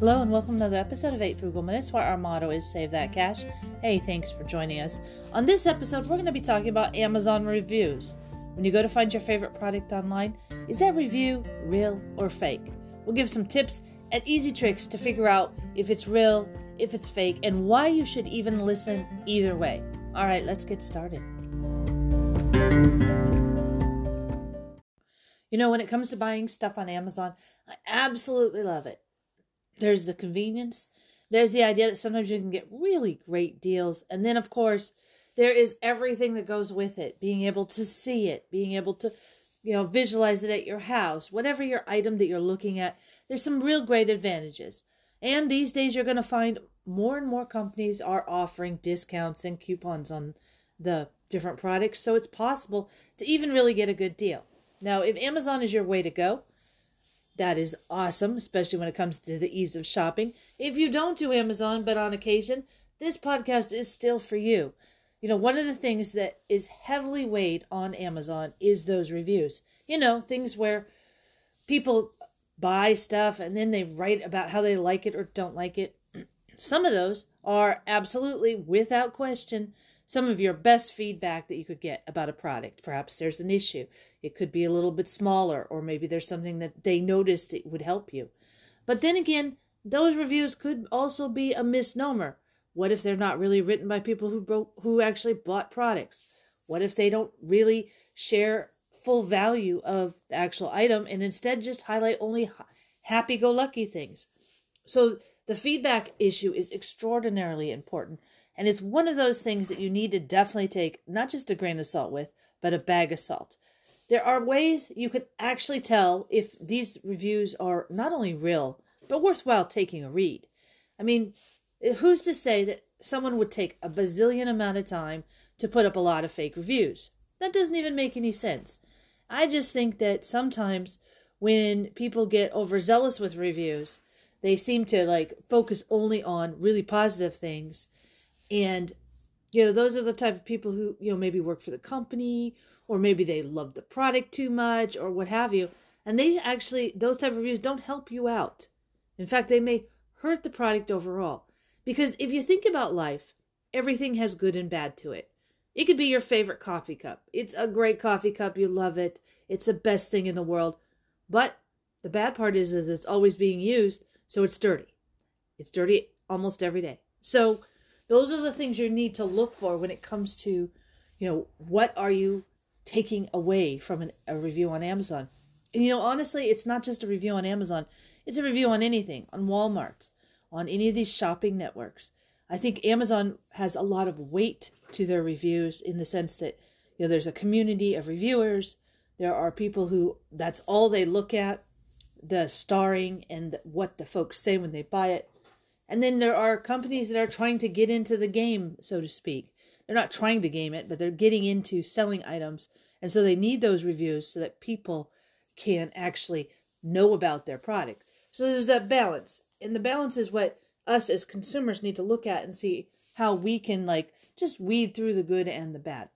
Hello and welcome to another episode of 8 Frugal Minutes where our motto is Save That Cash. Hey, thanks for joining us. On this episode, we're going to be talking about Amazon reviews. When you go to find your favorite product online, is that review real or fake? We'll give some tips and easy tricks to figure out if it's real, if it's fake, and why you should even listen either way. All right, let's get started. You know, when it comes to buying stuff on Amazon, I absolutely love it. There's the convenience, there's the idea that sometimes you can get really great deals, and then, of course, there is everything that goes with it being able to see it, being able to, you know, visualize it at your house, whatever your item that you're looking at. There's some real great advantages. And these days, you're going to find more and more companies are offering discounts and coupons on the different products, so it's possible to even really get a good deal. Now, if Amazon is your way to go, that is awesome, especially when it comes to the ease of shopping. If you don't do Amazon, but on occasion, this podcast is still for you. You know, one of the things that is heavily weighed on Amazon is those reviews. You know, things where people buy stuff and then they write about how they like it or don't like it. Some of those are absolutely, without question, some of your best feedback that you could get about a product. Perhaps there's an issue. It could be a little bit smaller, or maybe there's something that they noticed it would help you. But then again, those reviews could also be a misnomer. What if they're not really written by people who who actually bought products? What if they don't really share full value of the actual item and instead just highlight only happy go lucky things? So the feedback issue is extraordinarily important and it's one of those things that you need to definitely take not just a grain of salt with, but a bag of salt. There are ways you can actually tell if these reviews are not only real, but worthwhile taking a read. I mean, eh, who's to say that someone would take a bazillion amount of time to put up a lot of fake reviews? That doesn't even make any sense. I just think that sometimes when people get overzealous with reviews, they seem to like focus only on really positive things and, you know, those are the type of people who, you know, maybe work for the company or maybe they love the product too much or what have you. And they actually, those type of reviews don't help you out. In fact, they may hurt the product overall. Because if you think about life, everything has good and bad to it. It could be your favorite coffee cup. It's a great coffee cup. You love it. It's the best thing in the world. But the bad part is, is it's always being used, so it's dirty. It's dirty almost every day. So those are the things you need to look for when it comes to, you know, what are you taking away from an, a review on Amazon? And, you know, honestly, it's not just a review on Amazon, it's a review on anything, on Walmart, on any of these shopping networks. I think Amazon has a lot of weight to their reviews in the sense that, you know, there's a community of reviewers. There are people who that's all they look at, the starring and what the folks say when they buy it. And then there are companies that are trying to get into the game, so to speak. They're not trying to game it, but they're getting into selling items. And so they need those reviews so that people can actually know about their product. So there's that balance. And the balance is what us as consumers need to look at and see how we can like just weed through the good and the bad.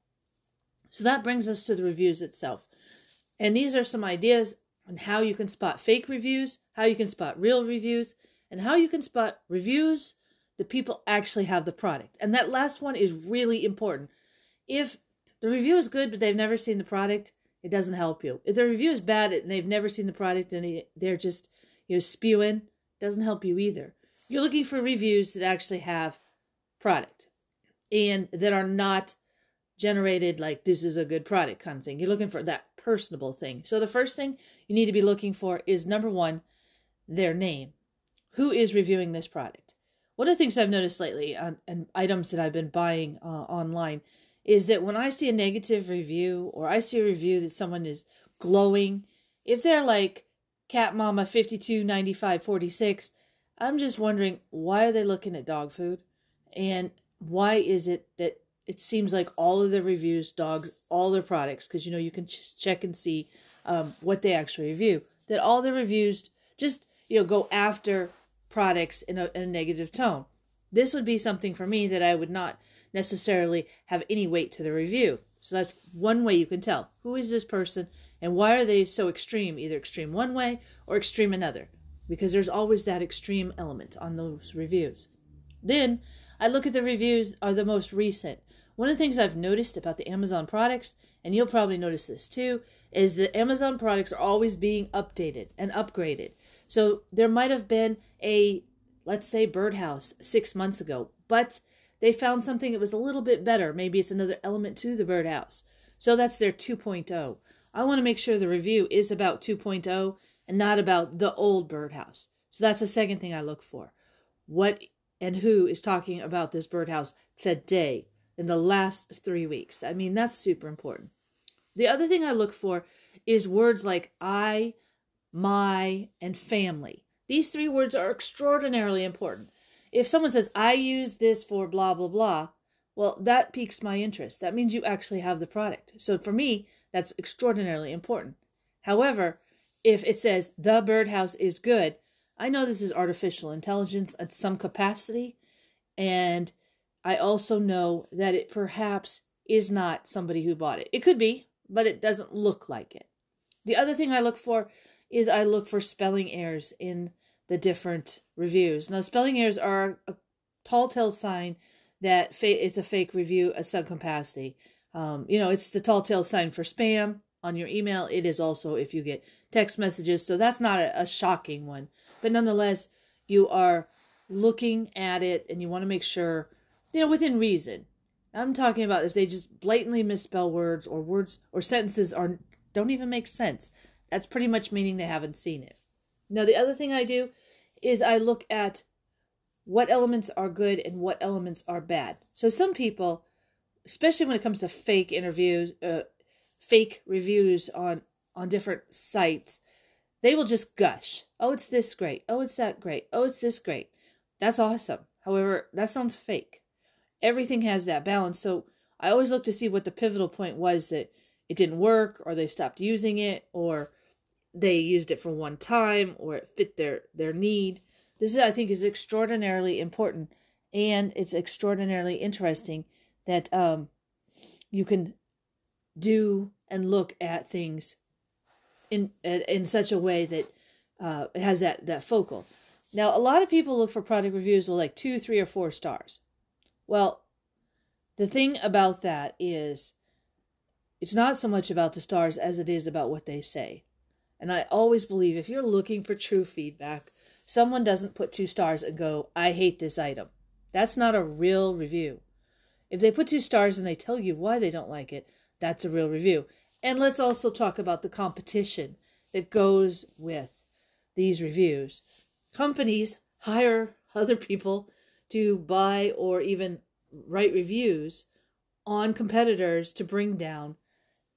So that brings us to the reviews itself. And these are some ideas on how you can spot fake reviews, how you can spot real reviews, and how you can spot reviews the people actually have the product. And that last one is really important. If the review is good but they've never seen the product, it doesn't help you. If the review is bad and they've never seen the product and they're just you know spewing, doesn't help you either. You're looking for reviews that actually have product and that are not generated like this is a good product kind of thing. You're looking for that personable thing. So the first thing you need to be looking for is number 1 their name who is reviewing this product. One of the things I've noticed lately on, on items that I've been buying uh, online is that when I see a negative review or I see a review that someone is glowing, if they're like Cat Mama 529546, I'm just wondering why are they looking at dog food? And why is it that it seems like all of the reviews, dogs, all their products, because you know you can ch- check and see um, what they actually review, that all the reviews just you know go after products in a, in a negative tone. This would be something for me that I would not necessarily have any weight to the review. So that's one way you can tell who is this person and why are they so extreme, either extreme one way or extreme another. because there's always that extreme element on those reviews. Then I look at the reviews are the most recent. One of the things I've noticed about the Amazon products, and you'll probably notice this too, is that Amazon products are always being updated and upgraded. So there might have been a, let's say, birdhouse six months ago, but they found something that was a little bit better. Maybe it's another element to the birdhouse. So that's their 2.0. I want to make sure the review is about 2.0 and not about the old birdhouse. So that's the second thing I look for. What and who is talking about this birdhouse today in the last three weeks? I mean, that's super important. The other thing I look for is words like I, my, and family. These three words are extraordinarily important. If someone says, I use this for blah, blah, blah, well, that piques my interest. That means you actually have the product. So for me, that's extraordinarily important. However, if it says the birdhouse is good, I know this is artificial intelligence at some capacity, and I also know that it perhaps is not somebody who bought it. It could be, but it doesn't look like it. The other thing I look for is I look for spelling errors in the different reviews. Now, spelling errors are a tall tale sign that fa- it's a fake review at some capacity. Um, you know, it's the tall tale sign for spam on your email. It is also if you get text messages. So that's not a, a shocking one. But nonetheless, you are looking at it and you want to make sure, you know, within reason. I'm talking about if they just blatantly misspell words or words or sentences are don't even make sense. That's pretty much meaning they haven't seen it. Now the other thing I do is I look at what elements are good and what elements are bad. So some people, especially when it comes to fake interviews, uh, fake reviews on on different sites, they will just gush. Oh, it's this great. Oh, it's that great. Oh, it's this great. That's awesome. However, that sounds fake. Everything has that balance. So I always look to see what the pivotal point was that it didn't work or they stopped using it or they used it for one time or it fit their their need. This is I think is extraordinarily important and it's extraordinarily interesting that um you can do and look at things in in such a way that uh, it has that that focal. Now, a lot of people look for product reviews with like two, three, or four stars. Well, the thing about that is, it's not so much about the stars as it is about what they say. And I always believe if you're looking for true feedback, someone doesn't put two stars and go, "I hate this item." That's not a real review. If they put two stars and they tell you why they don't like it, that's a real review. And let's also talk about the competition that goes with these reviews. Companies hire other people to buy or even write reviews on competitors to bring down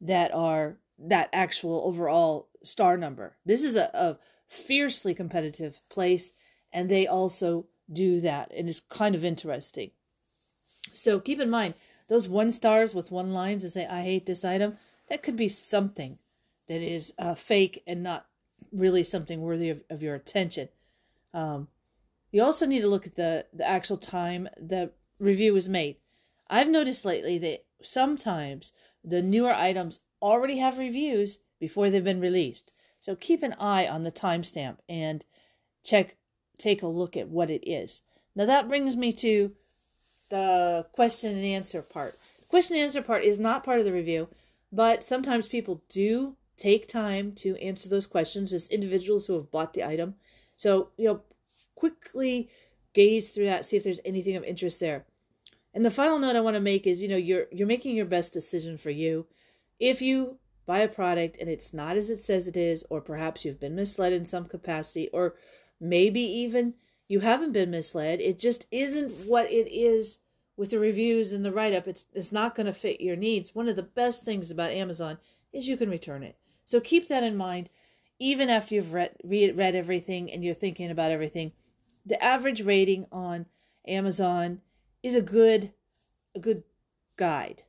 that are that actual overall star number. This is a, a fiercely competitive place, and they also do that, and it's kind of interesting. So keep in mind those one stars with one lines and say, I hate this item, that could be something that is uh, fake and not really something worthy of, of your attention. Um, you also need to look at the, the actual time the review was made. I've noticed lately that sometimes the newer items already have reviews before they've been released. So keep an eye on the timestamp and check, take a look at what it is. Now that brings me to the question and answer part. The question and answer part is not part of the review, but sometimes people do take time to answer those questions as individuals who have bought the item. So, you know, quickly gaze through that, see if there's anything of interest there. And the final note I want to make is, you know, you're you're making your best decision for you. If you buy a product and it's not as it says it is, or perhaps you've been misled in some capacity, or maybe even you haven't been misled. It just isn't what it is with the reviews and the write up. It's it's not going to fit your needs. One of the best things about Amazon is you can return it. So keep that in mind even after you've read read, read everything and you're thinking about everything. The average rating on Amazon is a good a good guide.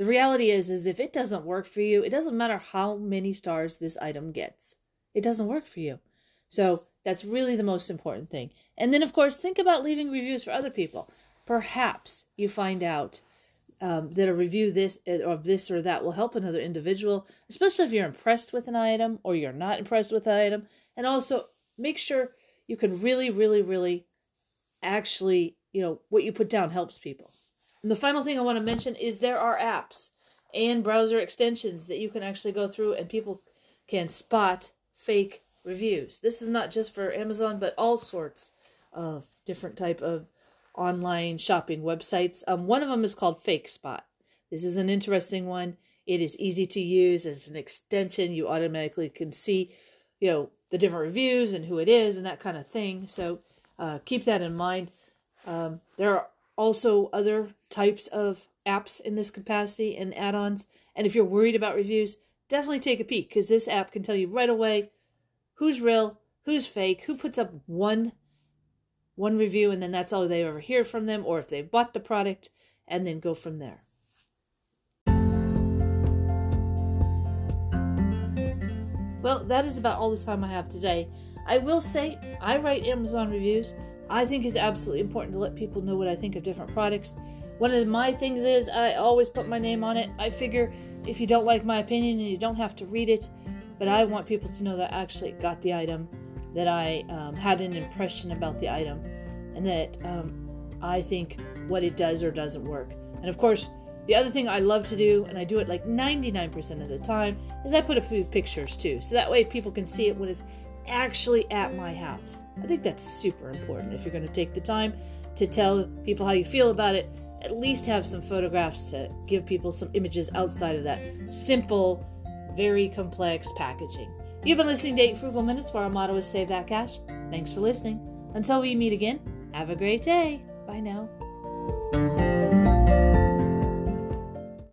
The reality is is if it doesn't work for you, it doesn't matter how many stars this item gets. It doesn't work for you. So that's really the most important thing. And then, of course, think about leaving reviews for other people. Perhaps you find out um, that a review this uh, of this or that will help another individual, especially if you're impressed with an item or you're not impressed with an item. And also, make sure you can really, really, really actually, you know, what you put down helps people. And the final thing I want to mention is there are apps and browser extensions that you can actually go through and people can spot fake reviews. This is not just for Amazon, but all sorts of different type of online shopping websites. Um, one of them is called Fakespot. This is an interesting one. It is easy to use as an extension. You automatically can see, you know, the different reviews and who it is and that kind of thing. So uh, keep that in mind. Um, there are also other types of apps in this capacity and add-ons. And if you're worried about reviews, definitely take a peek because this app can tell you right away who's real, who's fake, who puts up one one review and then that's all they ever hear from them, or if they bought the product, and then go from there. Well, that is about all the time I have today. I will say I write Amazon reviews. I think it's absolutely important to let people know what I think of different products. One of my things is I always put my name on it. I figure if you don't like my opinion and you don't have to read it, but I want people to know that I actually got the item that I um, had an impression about the item and that um, I think what it does or doesn't work. And of course, the other thing I love to do, and I do it like 99% of the time, is I put a few pictures too. So that way people can see it when it's actually at my house. I think that's super important. If you're going to take the time to tell people how you feel about it, at least have some photographs to give people some images outside of that simple, very complex packaging. You've been listening to 8 Frugal Minutes, where our motto is Save That Cash. Thanks for listening. Until we meet again, have a great day. Bye now.